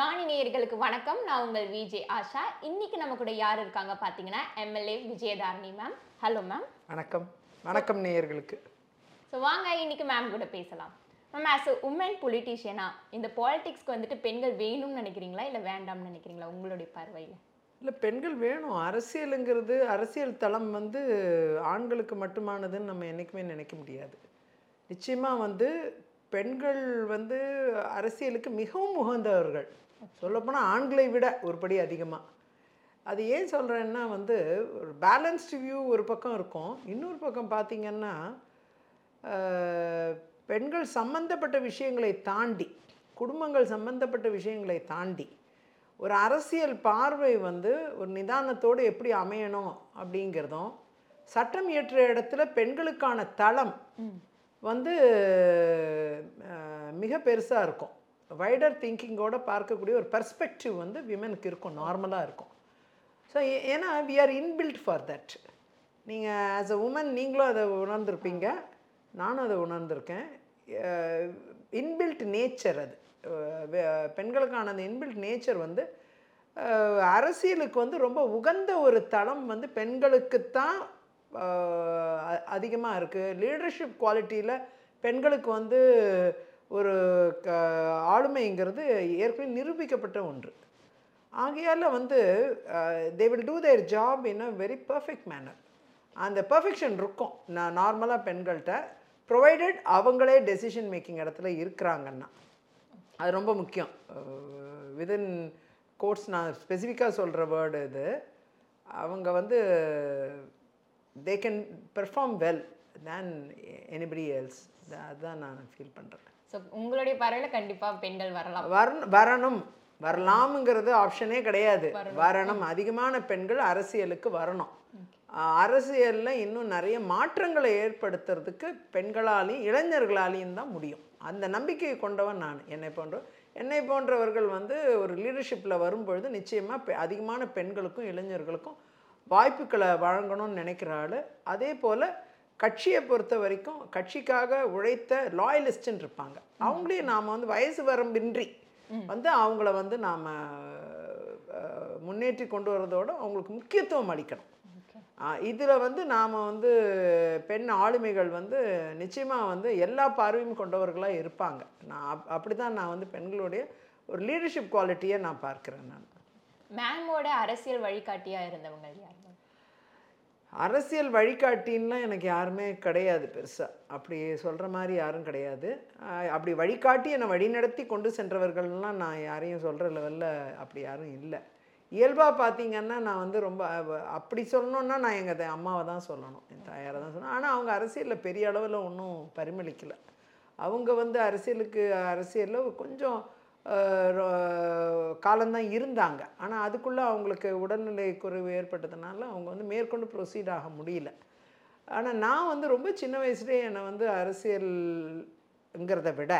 ராணி நேயர்களுக்கு வணக்கம். நான் உங்கள் விஜே ஆஷா. இன்னைக்கு நம்ம கூட யார் இருக்காங்க பார்த்தீங்கன்னா MLA Vijayadharani ma'am hello ma'am வணக்கம். வணக்கம் நேயர்களுக்கு. ஸோ வாங்க இன்னைக்கு மேம் கூட பேசலாம். மேம் ஆஸ் அ உமன் பொலிட்டீஷியனா இந்த பாலிடிக்ஸ்க்கு வந்துட்டு பெண்கள் வேணும்னு நினைக்கிறீங்களா? இல்லை வேண்டாம்னு நினைக்கிறீங்களா? உங்களுடைய பார்வையில். இல்லை பெண்கள் வேணும். அரசியலுங்கிறது அரசியல் தளம் வந்து ஆண்களுக்கு மட்டுமானதுன்னு நம்ம என்றைக்குமே நினைக்க முடியாது. நிச்சயமாக வந்து பெண்கள் வந்து அரசியலுக்கு மிகவும் உகந்தவர்கள். சொல்லப்போனால் ஆண்களை விட ஒரு படி அதிகமாக அது ஏன் சொல்கிறேன்னா வந்து ஒரு பேலன்ஸ்டு வியூ ஒரு பக்கம் இருக்கும். இன்னொரு பக்கம் பார்த்திங்கன்னா பெண்கள் சம்பந்தப்பட்ட விஷயங்களை தாண்டி குடும்பங்கள் சம்பந்தப்பட்ட விஷயங்களை தாண்டி ஒரு அரசியல் பார்வை வந்து ஒரு நிதானத்தோடு எப்படி அமையணும் அப்படிங்கிறதும் சட்டம் இயற்ற இடத்துல பெண்களுக்கான தளம் வந்து மிக பெருசாக இருக்கும். வைடர் திங்கிங்கோட பார்க்கக்கூடிய ஒரு பெர்ஸ்பெக்டிவ் வந்து விமனுக்கு இருக்கும் நார்மலாக இருக்கும். ஸோ ஏன்னா we are inbuilt for that நீங்கள் ஆஸ் அ உமன் நீங்களும் அதை உணர்ந்திருப்பீங்க. நானும் அதை உணர்ந்திருக்கேன். இன்பில்ட் நேச்சர் அது. பெண்களுக்கான அந்த இன்பில்ட் நேச்சர் வந்து அரசியலுக்கு வந்து ரொம்ப உகந்த ஒரு தளம் வந்து பெண்களுக்குத்தான் அதிகமாக இருக்குது லீடர்ஷிப் குவாலிட்டியில் பெண்களுக்கு வந்து ஒரு க ஆளுமைங்கிறது ஏற்கனவே நிரூபிக்கப்பட்ட ஒன்று. ஆகையால் வந்து they will do their job in a very perfect manner அந்த பர்ஃபெக்ஷன் இருக்கும். நான் நார்மலாக பெண்கள்கிட்ட ப்ரொவைடட் அவங்களே டெசிஷன் மேக்கிங் இடத்துல இருக்கிறாங்கன்னா. அது ரொம்ப முக்கியம். விதின் கோர்ஸ் நான் ஸ்பெசிஃபிக்காக சொல்கிற வேர்டு இது. அவங்க வந்து they can perform well than anybody else அதுதான் நான் ஃபீல் பண்ணுறேன் ஸோ உங்களுடைய பார்வையில் கண்டிப்பாக பெண்கள் வரலாம். வரணும் வரணும். வரலாமுங்கிறது ஆப்ஷனே கிடையாது. வரணும். அதிகமான பெண்கள் அரசியலுக்கு வரணும். அரசியல்ல இன்னும் நிறைய மாற்றங்களை ஏற்படுத்துறதுக்கு பெண்களாலையும் இளைஞர்களாலையும் தான் முடியும். அந்த நம்பிக்கையை கொண்டவன் நான். என்னை போன்ற என்னை போன்றவர்கள் வந்து ஒரு லீடர்ஷிப்பில் வரும்பொழுது நிச்சயமாக அதிகமான பெண்களுக்கும் இளைஞர்களுக்கும் வாய்ப்புகளை வழங்கணும்னு நினைக்கிற ஆள். அதே போல் கட்சியை பொறுத்த வரைக்கும் கட்சிக்காக உழைத்த லாயலிஸ்ட்னு இருப்பாங்க அவங்களையும் நாம் வந்து வயசு வரம்பின்றி வந்து அவங்கள வந்து நாம் முன்னேற்றி கொண்டு வரதோடு அவங்களுக்கு முக்கியத்துவம் அளிக்கணும். இதில் வந்து நாம் வந்து பெண் ஆளுமைகள் வந்து நிச்சயமாக வந்து எல்லா பார்வையும் கொண்டவர்களாக இருப்பாங்க. நான் அப் அப்படி தான் நான் வந்து பெண்களுடைய ஒரு லீடர்ஷிப் குவாலிட்டியை நான் பார்க்குறேன் நான். மேமோட அரசியல் வழிகாட்டியாக இருந்தவங்க யார்? அரசியல் வழிகாட்டின்லாம் எனக்கு யாருமே கிடையாது பெருசாக அப்படி சொல்கிற மாதிரி யாரும் கிடையாது. அப்படி வழிகாட்டி என்னை வழிநடத்தி கொண்டு சென்றவர்கள்லாம் நான் யாரையும் சொல்கிற லெவலில் அப்படி யாரும் இல்லை. இயல்பாக பார்த்தீங்கன்னா நான் வந்து ரொம்ப அப்படி சொல்லணுன்னா நான் எங்கள் அம்மாவை தான் சொல்லணும். என் தாயாரை தான் சொல்லணும். ஆனால் அவங்க அரசியலில் பெரிய அளவில் ஒன்றும் பரிமளிக்கலை. அவங்க வந்து அரசியலுக்கு அரசியலில் கொஞ்சம் காலம்தான் இருந்தாங்க. ஆனால் அதுக்குள்ளே அவங்களுக்கு உடல்நிலை குறைவு ஏற்பட்டதுனால அவங்க வந்து மேற்கொண்டு ப்ரொசீட் ஆக முடியல. ஆனால் நான் வந்து ரொம்ப சின்ன வயசுலேயே என்னை வந்து அரசியல்ங்கிறத விட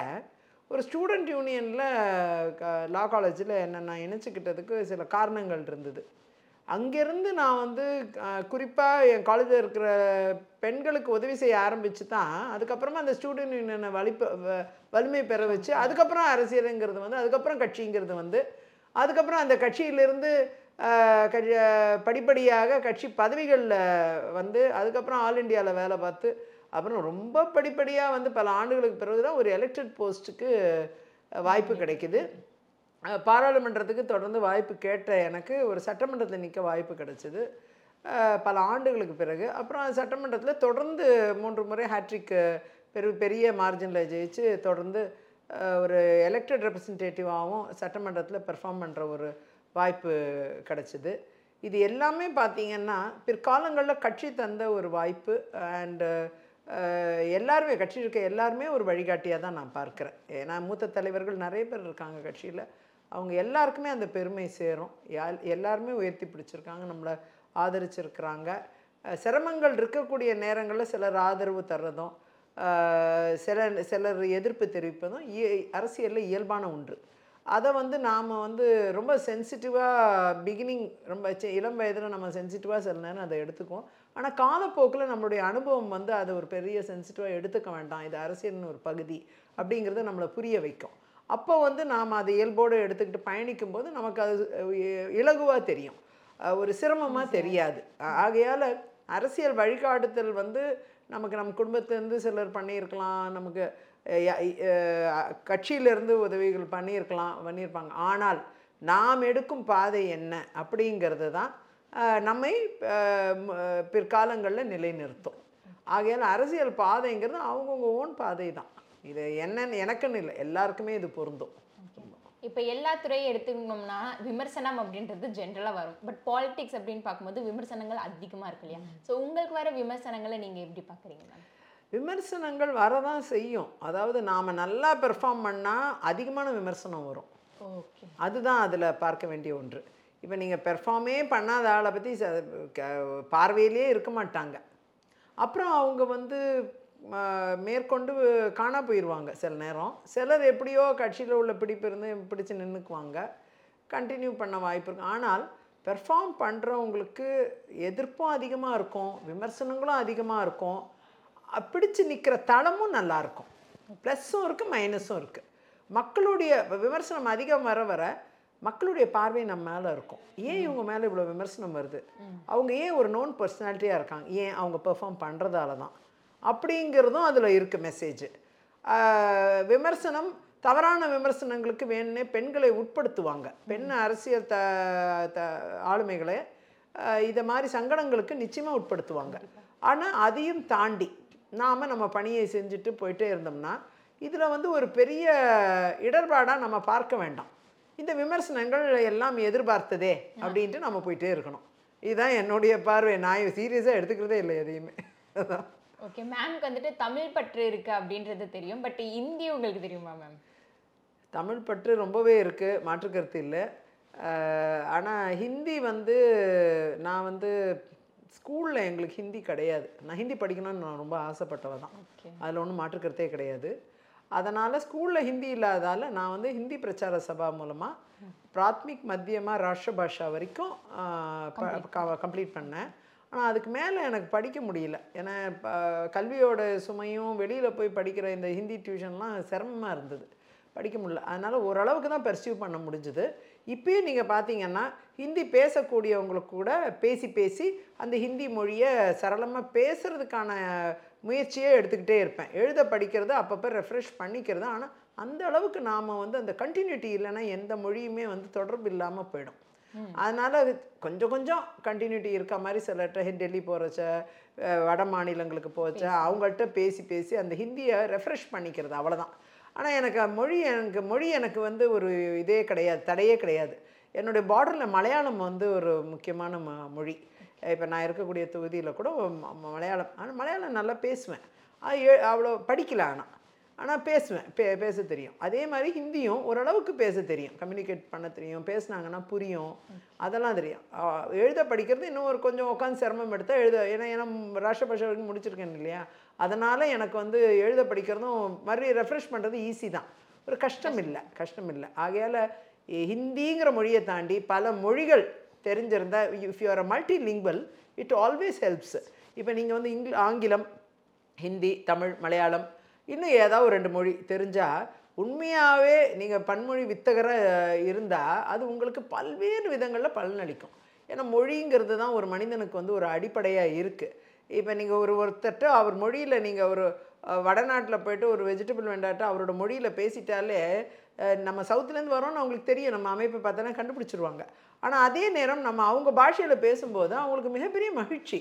ஒரு ஸ்டூடெண்ட் யூனியனில் லா காலேஜில் என்னை நான் இணைச்சிக்கிட்டதுக்கு சில காரணங்கள் இருந்தது. அங்கேருந்து நான் வந்து குறிப்பாக என் காலேஜில் இருக்கிற பெண்களுக்கு உதவி செய்ய ஆரம்பித்து தான் அதுக்கப்புறமா அந்த ஸ்டூடெண்ட் யூனியனை வலிப்ப வலிமை பெற வச்சு அதுக்கப்புறம் அரசியலுங்கிறது வந்து அதுக்கப்புறம் கட்சிங்கிறது வந்து அதுக்கப்புறம் அந்த கட்சியிலிருந்து கட்சி படிப்படியாக கட்சி பதவிகளில் வந்து அதுக்கப்புறம் ஆல் இண்டியாவில் வேலை பார்த்து அப்புறம் ரொம்ப படிப்படியாக வந்து பல ஆண்டுகளுக்கு பிறகு தான் ஒரு எலெக்டட் போஸ்ட்டுக்கு வாய்ப்பு கிடைக்குது. பாராளுமன்றத்துக்கு தொடர்ந்து வாய்ப்பு கேட்ட எனக்கு ஒரு சட்டமன்றத்தில் நிற்க வாய்ப்பு கிடச்சிது. பல ஆண்டுகளுக்கு பிறகு. அப்புறம் சட்டமன்றத்தில் தொடர்ந்து மூன்று முறை ஹேட்ரிக் பெரு பெரிய மார்ஜினில் ஜெயிச்சு தொடர்ந்து ஒரு எலெக்டட் ரெப்ரசன்டேட்டிவாகவும் சட்டமன்றத்தில் பெர்ஃபார்ம் பண்ணுற ஒரு வாய்ப்பு கிடைச்சிது. இது எல்லாமே பார்த்தீங்கன்னா பிற்காலங்களில் கட்சி தந்த ஒரு வாய்ப்பு. அண்டு எல்லாருமே கட்சி இருக்க எல்லாருமே ஒரு வழிகாட்டியாக தான் நான் பார்க்குறேன். ஏன்னா மூத்த தலைவர்கள் நிறைய பேர் இருக்காங்க கட்சியில். அவங்க எல்லாருக்குமே அந்த பெருமை சேரும். எல்லாருமே உயர்த்தி பிடிச்சிருக்காங்க நம்மளை ஆதரிச்சிருக்கிறாங்க. சிரமங்கள் இருக்கக்கூடிய நேரங்களில் சிலர் ஆதரவு தர்றதும் சில சிலர் எதிர்ப்பு தெரிவிப்பதும் இய- அரசியலில் இயல்பான ஒன்று. அதை வந்து நாம் வந்து ரொம்ப சென்சிட்டிவாக பிகினிங் ரொம்ப இளம் வயதில் நம்ம சென்சிட்டிவாக சில நேரம் அதை எடுத்துக்குவோம். ஆனால் காலப்போக்கில் நம்மளுடைய அனுபவம் வந்து அதை ஒரு பெரிய சென்சிட்டிவாக எடுத்துக்க வேண்டாம். இது அரசியலின் ஒரு பகுதி அப்படிங்கிறத நம்மளை புரிய வைக்கும். அப்போ வந்து நாம் அதை இயல்போடு எடுத்துக்கிட்டு பயணிக்கும்போது நமக்கு அது இலகுவாக தெரியும். ஒரு சிரமமாக தெரியாது. ஆகையால் அரசியல் வழிகாட்டுதல் வந்து நமக்கு நம்ம குடும்பத்திலேருந்து சிலர் பண்ணியிருக்கலாம். நமக்கு கட்சியிலேருந்து உதவிகள் பண்ணியிருக்கலாம் பண்ணியிருப்பாங்க. ஆனால் நாம் எடுக்கும் பாதை என்ன அப்படிங்கிறது தான் நம்மை பிற்காலங்களில் நிலைநிறுத்தும். ஆகையால் அரசியல் பாதைங்கிறது அவங்கவுங்க ஓன் பாதை தான். இது என்னன்னு எனக்குன்னு இல்லை. எல்லாருக்குமே இது பொருந்தும். இப்போ எல்லா துறையும் எடுத்துக்கணும்னா விமர்சனம் அப்படின்றது ஜென்ரலாக வரும். பட் பாலிடிக்ஸ் அப்படின்னு பார்க்கும்போது விமர்சனங்கள் அதிகமாக இருக்கு இல்லையா? ஸோ உங்களுக்கு வர விமர்சனங்களை நீங்கள் எப்படி பார்க்குறீங்க மேம் விமர்சனங்கள் வரதான் செய்யும். அதாவது நாம் நல்லா பெர்ஃபார்ம் பண்ணால் அதிகமான விமர்சனம் வரும். ஓகே அதுதான் அதில் பார்க்க வேண்டிய ஒன்று. இப்போ நீங்கள் பெர்ஃபார்மே பண்ணாத ஆளை பற்றி பார்வையிலே இருக்க மாட்டாங்க. அப்புறம் அவங்க வந்து மேற்கொண்டு காணா போயிடுவாங்க சில நேரம். சிலர் எப்படியோ கட்சியில் உள்ள பிடிப்பு இருந்து பிடிச்சு நின்றுக்குவாங்க கண்டினியூ பண்ண வாய்ப்பு இருக்கு. ஆனால் பெர்ஃபார்ம் பண்ணுறவங்களுக்கு எதிர்ப்பும் அதிகமாக இருக்கும். விமர்சனங்களும் அதிகமாக இருக்கும். பிடிச்சு நிற்கிற தளமும் நல்லா இருக்கும். ப்ளஸ்ஸும் இருக்குது மைனஸும் இருக்குது மக்களுடைய விமர்சனம் அதிகம் வர வர மக்களுடைய பார்வை நம்ம மேலே இருக்கும். ஏன் இவங்க மேலே இவ்வளோ விமர்சனம் வருது? அவங்க ஏன் ஒரு நோன் பர்சனாலிட்டியாக இருக்காங்க? ஏன் அவங்க பெர்ஃபார்ம் பண்ணுறதால தான்? அப்படிங்கிறதும் அதில் இருக்குது மெசேஜ் விமர்சனம் தவறான விமர்சனங்களுக்கு வேணுன்னே பெண்களை உட்படுத்துவாங்க. பெண் அரசியல் த த ஆளுமைகளை இதை மாதிரி சங்கடங்களுக்கு நிச்சயமாக உட்படுத்துவாங்க. ஆனால் அதையும் தாண்டி நாம் நம்ம பணியை செஞ்சுட்டு போயிட்டே இருந்தோம்னா இதில் வந்து ஒரு பெரிய இடர்பாடாக நம்ம பார்க்க வேண்டாம். இந்த விமர்சனங்கள் எல்லாம் எதிர்பார்த்ததே அப்படின்ட்டு நம்ம போயிட்டே இருக்கணும். இதுதான் என்னுடைய பார்வை. நான் சீரியஸாக எடுத்துக்கிறதே இல்லை எதையுமே. அதான். ஓகே மேம்க்கு வந்துட்டு தமிழ் பற்று இருக்கு அப்படின்றது தெரியும் பட் இந்தி உங்களுக்கு தெரியுமா மேம் தமிழ் பற்று ரொம்பவே இருக்குது மாற்றுக்கருத்து இல்லை. ஆனால் ஹிந்தி வந்து நான் வந்து ஸ்கூலில் எங்களுக்கு ஹிந்தி கிடையாது. நான் ஹிந்தி படிக்கணும்னு நான் ரொம்ப ஆசைப்பட்டவ தான். அதில் ஒன்றும் மாற்றுக்கருத்தே கிடையாது. அதனால் ஸ்கூலில் ஹிந்தி இல்லாதால நான் வந்து ஹிந்தி பிரச்சார சபா மூலமாக பிராத்மிக் மத்தியமா ராஷ்டிர பாஷா வரைக்கும் கம்ப்ளீட் பண்ணேன். ஆனால் அதுக்கு மேலே எனக்கு படிக்க முடியல. ஏன்னா இப்போ கல்வியோட சுமையும் வெளியில் போய் படிக்கிற இந்த ஹிந்தி டியூஷன்லாம் சிரமமாக இருந்தது. படிக்க முடியல. அதனால் ஓரளவுக்கு தான் பெர்சியூ பண்ண முடிஞ்சுது. இப்பயும் நீங்கள் பார்த்தீங்கன்னா ஹிந்தி பேசக்கூடியவங்களுக்கு கூட பேசி பேசி அந்த ஹிந்தி மொழியை சரளமாக பேசுகிறதுக்கான முயற்சியே எடுத்துக்கிட்டே இருப்பேன். எழுத படிக்கிறது அப்பப்போ ரெஃப்ரெஷ் பண்ணிக்கிறது. ஆனால் அந்த அளவுக்கு நாம் வந்து அந்த கண்டினியூட்டி இல்லைன்னா எந்த மொழியுமே வந்து தொடர்பு இல்லாமல் போயிடும். அதனால் அது கொஞ்சம் கொஞ்சம் கண்டினியூட்டி இருக்க மாதிரி சிலர்கிட்ட டெல்லி போகிறச்ச வட மாநிலங்களுக்கு போச்ச அவங்கள்ட்ட பேசி பேசி அந்த ஹிந்தியை ரெஃப்ரெஷ் பண்ணிக்கிறது அவ்வளோதான் ஆனால் எனக்கு மொழி எனக்கு மொழி எனக்கு வந்து ஒரு இதே கிடையாது தடையே கிடையாது. என்னுடைய பார்டரில் மலையாளம் வந்து ஒரு முக்கியமான ம மொழி. இப்போ நான் இருக்கக்கூடிய தொகுதியில் கூட மலையாளம் ஆனால் மலையாளம் நல்லா பேசுவேன். அவ்வளோ படிக்கல ஆனால் ஆனால் பேசுவேன். பே பேச தெரியும். அதே மாதிரி ஹிந்தியும் ஓரளவுக்கு பேச தெரியும். கம்யூனிகேட் பண்ண தெரியும். பேசுனாங்கன்னா புரியும். அதெல்லாம் தெரியும். எழுத படிக்கிறது இன்னும் ஒரு கொஞ்சம் உட்காந்து சிரமம் எடுத்தால் எழுத ஏன்னா ஏன்னா ராஷ்டிர பாஷா வரைக்கும் முடிச்சிருக்கேன் இல்லையா? அதனால் எனக்கு வந்து எழுத படிக்கிறதும் மறுபடியும் ரெஃப்ரெஷ் பண்ணுறது ஈஸி தான். ஒரு கஷ்டம் இல்லை. கஷ்டம் இல்லை. ஆகையால் ஹிந்திங்கிற மொழியை தாண்டி பல மொழிகள் தெரிஞ்சிருந்தால் if you are a multilingual it always helps இப்போ நீங்கள் வந்து இங்கில ஆங்கிலம் ஹிந்தி தமிழ் மலையாளம் இன்னும் ஏதாவது ஒரு ரெண்டு மொழி தெரிஞ்சால் உண்மையாகவே நீங்கள் பன்மொழி வித்தகராக இருந்தால் அது உங்களுக்கு பல்வேறு விதங்களில் பலனளிக்கும். ஏன்னா மொழிங்கிறது தான் ஒரு மனிதனுக்கு வந்து ஒரு அடிப்படையாக இருக்குது இப்போ நீங்கள் ஒரு ஒருத்தர்ட்ட அவர் மொழியில் நீங்கள் ஒரு வடநாட்டில் போயிட்டு ஒரு வெஜிடபிள் வெண்டாட்ட அவரோட மொழியில் பேசிட்டாலே நம்ம சவுத்துலேருந்து வரோம்னு அவங்களுக்கு தெரியும். நம்ம அமைப்பை பார்த்தோன்னா கண்டுபிடிச்சிருவாங்க. ஆனால் அதே நேரம் நம்ம அவங்க பாஷையில் பேசும்போது அவங்களுக்கு மிகப்பெரிய மகிழ்ச்சி.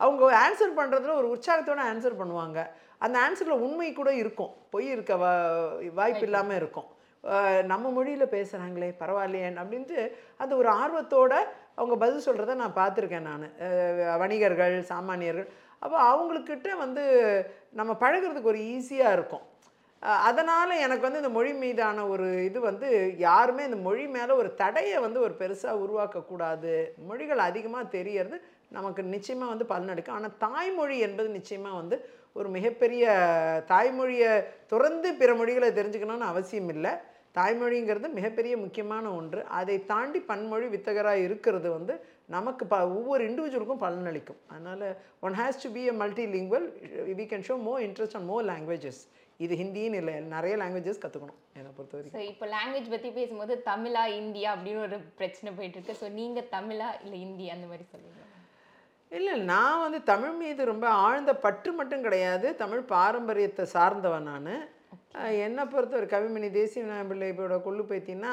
அவங்க ஆன்சர் பண்ணுறதுல ஒரு உற்சாகத்தோடு ஆன்சர் பண்ணுவாங்க. அந்த ஆன்சரில் உண்மை கூட இருக்கும். பொய் இருக்க வா வாய்ப்பு இல்லாமல் இருக்கும். நம்ம மொழியில் பேசுகிறாங்களே பரவாயில்லையே அப்படின்ட்டு அந்த ஒரு ஆர்வத்தோட அவங்க பதில் சொல்கிறத நான் பார்த்துருக்கேன் நான். வணிகர்கள் சாமானியர்கள். அப்போ அவங்களுக்கிட்ட வந்து நம்ம பழகுறதுக்கு ஒரு ஈஸியாக இருக்கும். அதனால் எனக்கு வந்து இந்த மொழி மீதான ஒரு இது வந்து யாருமே இந்த மொழி மேலே ஒரு தடையை வந்து ஒரு பெருசாக உருவாக்கக்கூடாது. மொழிகள் அதிகமாக தெரியறது நமக்கு நிச்சயமாக வந்து பலனளிக்கும். ஆனால் தாய்மொழி என்பது நிச்சயமாக வந்து ஒரு மிகப்பெரிய தாய்மொழியை துறந்து பிற மொழிகளை தெரிஞ்சுக்கணும்னு அவசியம் இல்லை. தாய்மொழிங்கிறது மிகப்பெரிய முக்கியமான ஒன்று. அதை தாண்டி பன்மொழி வித்தகராக இருக்கிறது வந்து நமக்கு ப ஒவ்வொரு இண்டிவிஜுவலுக்கும் பலனளிக்கும். அதனால் one has to be a multilingual we can show more interest on more languages இது ஹிந்தின்னு இல்லை. நிறைய லாங்குவேஜஸ் கற்றுக்கணும் என்னை பொறுத்த வரைக்கும். இப்போ லாங்குவேஜ் பற்றி பேசும்போது தமிழா இந்தியா அப்படின்னு ஒரு பிரச்சனை போயிட்டு இருக்கு. ஸோ நீங்கள் தமிழா இல்லை இந்தியா அந்த மாதிரி சொல்லுங்கள் இல்லை நான் வந்து தமிழ் மீது ரொம்ப ஆழ்ந்த பற்று மட்டும் கிடையாது. தமிழ் பாரம்பரியத்தை சார்ந்தவன் நான். என்னை பொறுத்த ஒரு கவிமணி தேசிய பிள்ளையோட கொள்ளு பைத்தின்னா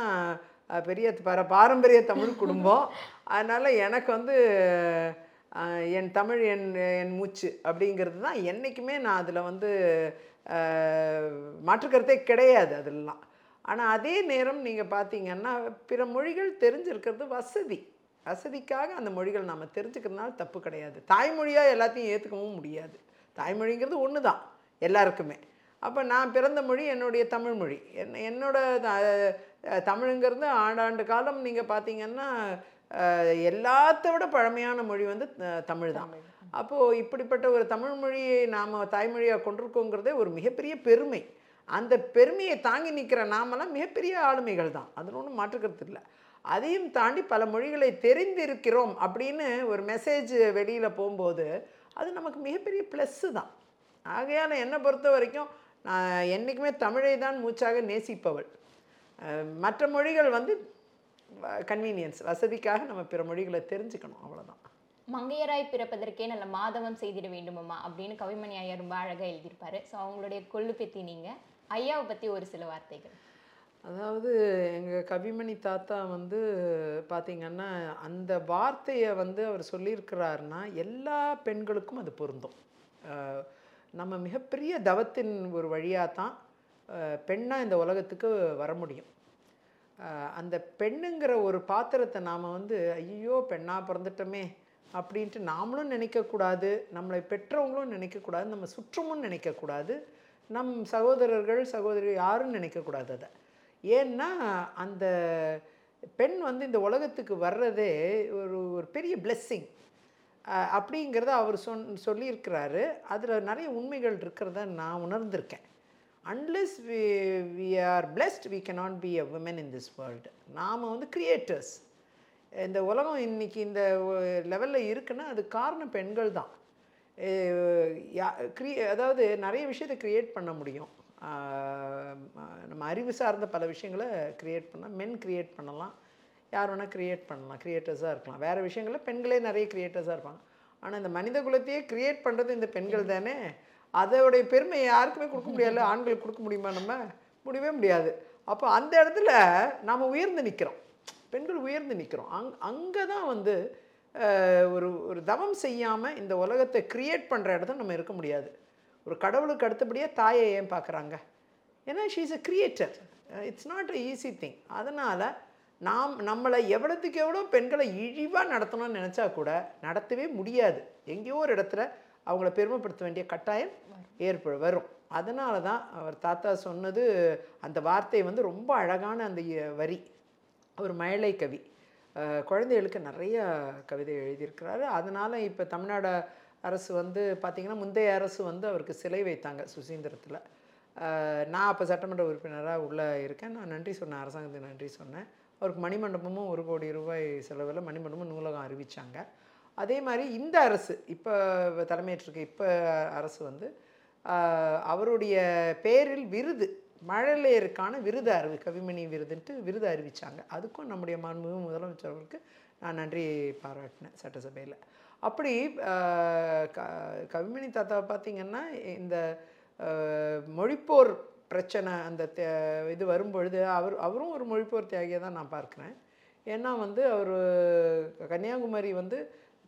பெரிய பர பாரம்பரிய தமிழ் குடும்பம். அதனால் எனக்கு வந்து என் தமிழ் என் என் மூச்சு அப்படிங்கிறது தான் என்றைக்குமே நான் அதில் வந்து மாற்றுக்கருத்தே கிடையாது அதெல்லாம். ஆனால் அதே நேரம் நீங்கள் பார்த்தீங்கன்னா பிற மொழிகள் தெரிஞ்சிருக்கிறது வசதி. வசதிக்காக அந்த மொழிகள் நம்ம தெரிஞ்சுக்கிறதுனால தப்பு கிடையாது. தாய்மொழியாக எல்லாத்தையும் ஏற்றுக்கவும் முடியாது. தாய்மொழிங்கிறது ஒன்று தான் எல்லாருக்குமே. அப்போ நான் பிறந்த மொழி என்னுடைய தமிழ் மொழி. என் என்னோட த- அஹ் தமிழுங்கிறது ஆண்டாண்டு காலம் நீங்கள் பார்த்தீங்கன்னா எல்லாத்த விட பழமையான மொழி வந்து தமிழ். தான் அப்போது இப்படிப்பட்ட ஒரு தமிழ் மொழியை நாம் தாய்மொழியாக கொண்டிருக்கோங்கிறதே ஒரு மிகப்பெரிய பெருமை. அந்த பெருமையை தாங்கி நிற்கிற நாமெல்லாம் மிகப்பெரிய ஆளுமைகள் தான் அதில் ஒன்றும் மாற்றுக்கிறது இல்லை. அதையும் தாண்டி பல மொழிகளை தெரிந்திருக்கிறோம் அப்படின்னு ஒரு மெசேஜ் வெளியில் போகும்போது அது நமக்கு மிகப்பெரிய ப்ளஸ்ஸு தான். ஆகையால் என்னை பொறுத்த வரைக்கும் நான் என்றைக்குமே தமிழை தான் மூச்சாக நேசிப்பவள். மற்ற மொழிகள் வந்து கன்வீனியன்ஸ் வசதிக்காக நம்ம பிற மொழிகளை தெரிஞ்சுக்கணும் அவ்வளோதான் மங்கையராய் பிறப்பதற்கே நல்ல மாதவம் செய்திட வேண்டுமம்மா அப்படின்னு கவிமணி ஐயா ரொம்ப அழகாக எழுதியிருப்பாரு. ஸோ அவங்களுடைய கொள்ளு பற்றி நீங்கள் ஐயாவை பற்றி ஒரு சில வார்த்தைகள். அதாவது எங்கள் கவிமணி தாத்தா வந்து பார்த்திங்கன்னா அந்த வார்த்தையை வந்து அவர் சொல்லியிருக்கிறாருன்னா எல்லா பெண்களுக்கும் அது பொருந்தும். நம்ம மிகப்பெரிய தவத்தின் ஒரு வழியாக தான் பெண்ணாக இந்த உலகத்துக்கு வர முடியும். அந்த பெண்ணுங்கிற ஒரு பாத்திரத்தை நாம் வந்து ஐயோ பெண்ணாக பிறந்துட்டோமே அப்படின்ட்டு நாமளும் நினைக்கக்கூடாது நம்மளை பெற்றவங்களும் நினைக்கக்கூடாது நம்ம சுற்றமும் நினைக்கக்கூடாது நம் சகோதரர்கள் சகோதரி யாரும் நினைக்கக்கூடாது அதை. ஏன்னா அந்த பெண் வந்து இந்த உலகத்துக்கு வர்றதே ஒரு ஒரு பெரிய பிளெஸ்ஸிங் அப்படிங்கிறத அவர் சொன் சொல்லியிருக்கிறாரு. அதில் நிறைய உண்மைகள் இருக்கிறத நான் உணர்ந்திருக்கேன். Unless we we are blessed we cannot be a woman in this world நாம் வந்து கிரியேட்டர்ஸ் இந்த உலகம் இன்னைக்கு இந்த லெவலில் இருக்குன்னா அது காரணம் பெண்கள் தான். க்ரி அதாவது நிறைய விஷயத்தை க்ரியேட் பண்ண முடியும். நம்ம அறிவு சார்ந்த பல விஷயங்களை க்ரியேட் பண்ணலாம். மென் க்ரியேட் பண்ணலாம். யார் வேணால் க்ரியேட் பண்ணலாம். க்ரியேட்டர்ஸாக இருக்கலாம். வேறு விஷயங்களில் பெண்களே நிறைய க்ரியேட்டர்ஸாக இருப்பாங்க. ஆனால் இந்த மனித குலத்தையே க்ரியேட் பண்ணுறது இந்த பெண்கள் தானே? அதோடைய பெருமை யாருக்குமே கொடுக்க முடியாது ஆண்களுக்கு கொடுக்க முடியுமா நம்ம? முடியவே முடியாது. அப்போ அந்த இடத்துல நாம் உயர்ந்து நிற்கிறோம் பெண்கள் உயர்ந்து நிற்கிறோம் அங் அங்கே தான் வந்து ஒரு ஒரு தவம் செய்யாமல் இந்த உலகத்தை க்ரியேட் பண்ணுற இடத்துல நம்ம இருக்க முடியாது. ஒரு கடவுளுக்கு அடுத்தபடியாக தாயை ஏன் பார்க்குறாங்க? ஏன்னா she is a creator it's not a easy thing அதனால் நாம் நம்மளை எவ்வளோத்துக்கு எவ்வளோ பெண்களை இழிவாக நடத்தணும்னு நினச்சா கூட நடத்தவே முடியாது. எங்கேயோ ஒரு இடத்துல அவங்கள பெருமைப்படுத்த வேண்டிய கட்டாயம் ஏற்ப வரும். அதனால தான் அவர் தாத்தா சொன்னது அந்த வார்த்தை வந்து ரொம்ப அழகான அந்த வரி. ஒரு மழலை கவி. குழந்தைகளுக்கு நிறைய கவிதை எழுதியிருக்கிறாரு. அதனால் இப்போ தமிழ்நாடு அரசு வந்து பார்த்திங்கன்னா முந்தைய அரசு வந்து அவருக்கு சிலை வைத்தாங்க சுசீந்திரத்தில். நான் அப்போ சட்டமன்ற உறுப்பினராக உள்ளே இருக்கேன். நான் நன்றி சொன்னேன் அரசாங்கத்துக்கு நன்றி சொன்னேன். அவருக்கு மணிமண்டபமும் ஒரு கோடி ரூபாய் செலவில் மணிமண்டபமும் நூலகம் அறிவித்தாங்க அதே மாதிரி இந்த அரசு இப்போ தலைமையேற்றிருக்க இப்போ அரசு வந்து அவருடைய பேரில் விருது மழலையருக்கான விருது அறிவி கவிமணி விருதுன்ட்டு விருது அறிவித்தாங்க அதுக்கும் நம்முடைய மாண்புமிகு முதலமைச்சர் அவர்களுக்கு நான் நன்றி பாராட்டினேன் சட்டசபையில். அப்படி க கவிமணி தாத்தாவை பார்த்தீங்கன்னா இந்த மொழிப்போர் பிரச்சனை அந்த தே- இது வரும்பொழுது அவர் அவரும் ஒரு மொழிப்போர் தியாகியை தான் நான் பார்க்குறேன். ஏன்னா வந்து அவர் கன்னியாகுமரி வந்து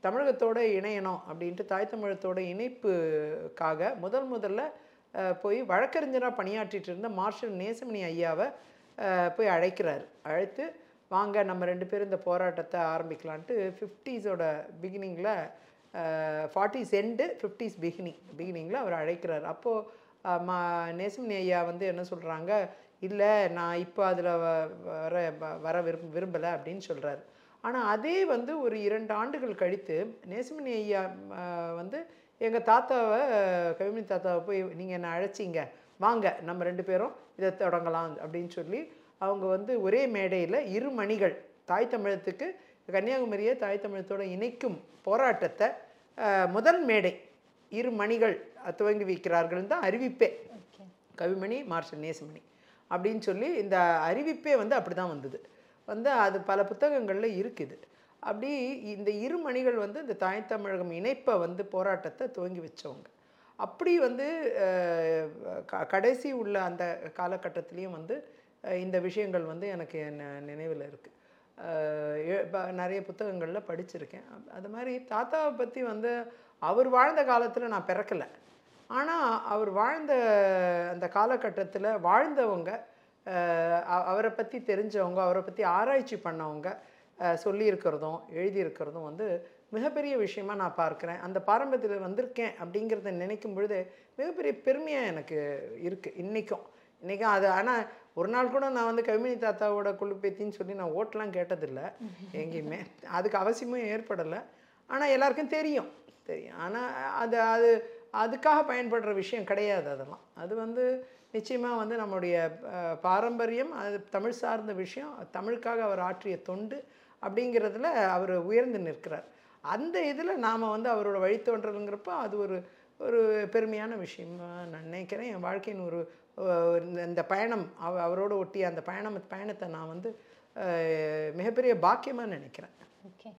தமிழகத்தோட இணையணும் அப்படின்ட்டு தாய் தமிழத்தோட இணைப்புக்காக முதல் முதல்ல போய் வழக்கறிஞராக பணியாற்றிட்டு இருந்த மார்ஷல் நேசமணி ஐயாவை போய் அழைக்கிறார். அழைத்து வாங்க நம்ம ரெண்டு பேரும் இந்த போராட்டத்தை ஆரம்பிக்கலான்ட்டு ஃபிஃப்டீஸோட பிகினிங்கில் ஃபார்ட்டிஸ் எண்டு ஃபிஃப்டிஸ் பிகினிங் பிகினிங்கில் அவர் அழைக்கிறார். அப்போது மா நேசமணி ஐயா வந்து என்ன சொல்கிறாங்க இல்லை நான் இப்போ அதில் வர வ- வர விரும்ப விரும்பலை அப்படின்னு சொல்கிறாரு ஆனால் அதே வந்து ஒரு இரண்டு ஆண்டுகள் கழித்து நேசமணி ஐயா வந்து எங்கள் தாத்தாவை கவிமணி தாத்தாவை போய் நீங்கள் என்னை அழைச்சிங்க வாங்க நம்ம ரெண்டு பேரும் இதை தொடங்கலாம் அப்படின்னு சொல்லி அவங்க வந்து ஒரே மேடையில் இரு மணிகள் தாய் தமிழத்துக்கு கன்னியாகுமரியை தாய் தமிழத்தோட இணைக்கும் போராட்டத்தை முதல் மேடை இரு மணிகள் துவங்கி வைக்கிறார்கள் தான் அறிவிப்பே. கவிமணி மார்ஷல் நேசமணி அப்படின்னு சொல்லி இந்த அறிவிப்பே வந்து அப்படி தான் வந்தது. வந்து அது பல புத்தகங்களில் இருக்குது. அப்படி இந்த இரு மணிகள் வந்து இந்த தாய் தமிழகம் இணைப்பை வந்து போராட்டத்தை துவங்கி வச்சவங்க. அப்படி வந்து க- கடைசி உள்ள அந்த காலகட்டத்திலையும் வந்து இந்த விஷயங்கள் வந்து எனக்கு நினைவில் இருக்குது நிறைய புத்தகங்களில் படிச்சிருக்கேன். அது மாதிரி தாத்தாவை பற்றி வந்து அவர் வாழ்ந்த காலத்தில் நான் பிறக்கலை. ஆனால் அவர் வாழ்ந்த அந்த காலகட்டத்தில் வாழ்ந்தவங்க அவரை பற்றி தெரிஞ்சவங்க அவரை பற்றி ஆராய்ச்சி பண்ணவங்க சொல்லியிருக்கிறதும் எழுதியிருக்கிறதும் வந்து மிகப்பெரிய விஷயமா நான் பார்க்குறேன். அந்த பாரம்பரியத்தில் வந்திருக்கேன் அப்படிங்கிறத நினைக்கும் பொழுது மிகப்பெரிய பெருமையாக எனக்கு இருக்குது இன்றைக்கும் இன்றைக்கும் அது ஆனால் ஒரு நாள் கூட நான் வந்து கவிமணி தாத்தாவோட குழுப்பேத்தின்னு சொல்லி நான் ஓட்டெலாம் கேட்டதில்லை. எங்கேயுமே அதுக்கு அவசியமும் ஏற்படலை. ஆனால் எல்லாருக்கும் தெரியும். தெரியும். ஆனால் அது அது அதுக்காக பயன்படுற விஷயம் கிடையாது அதெல்லாம். அது வந்து நிச்சயமாக வந்து நம்முடைய பாரம்பரியம் அது தமிழ் சார்ந்த விஷயம். தமிழுக்காக அவர் ஆற்றிய தொண்டு. அப்படிங்கிறதுல அவர் உயர்ந்து நிற்கிறார். அந்த இதில் நாம் வந்து அவரோட வழித்தோன்றலுங்கிறப்ப அது ஒரு ஒரு பெருமையான விஷயமா. நான் நினைக்கிறேன் என் வாழ்க்கையின் ஒரு இந்த- இந்த பயணம் அவ அவரோட ஒட்டிய அந்த பயணம் பயணத்தை நான் வந்து மிகப்பெரிய பாக்கியமாக நினைக்கிறேன். ஓகே.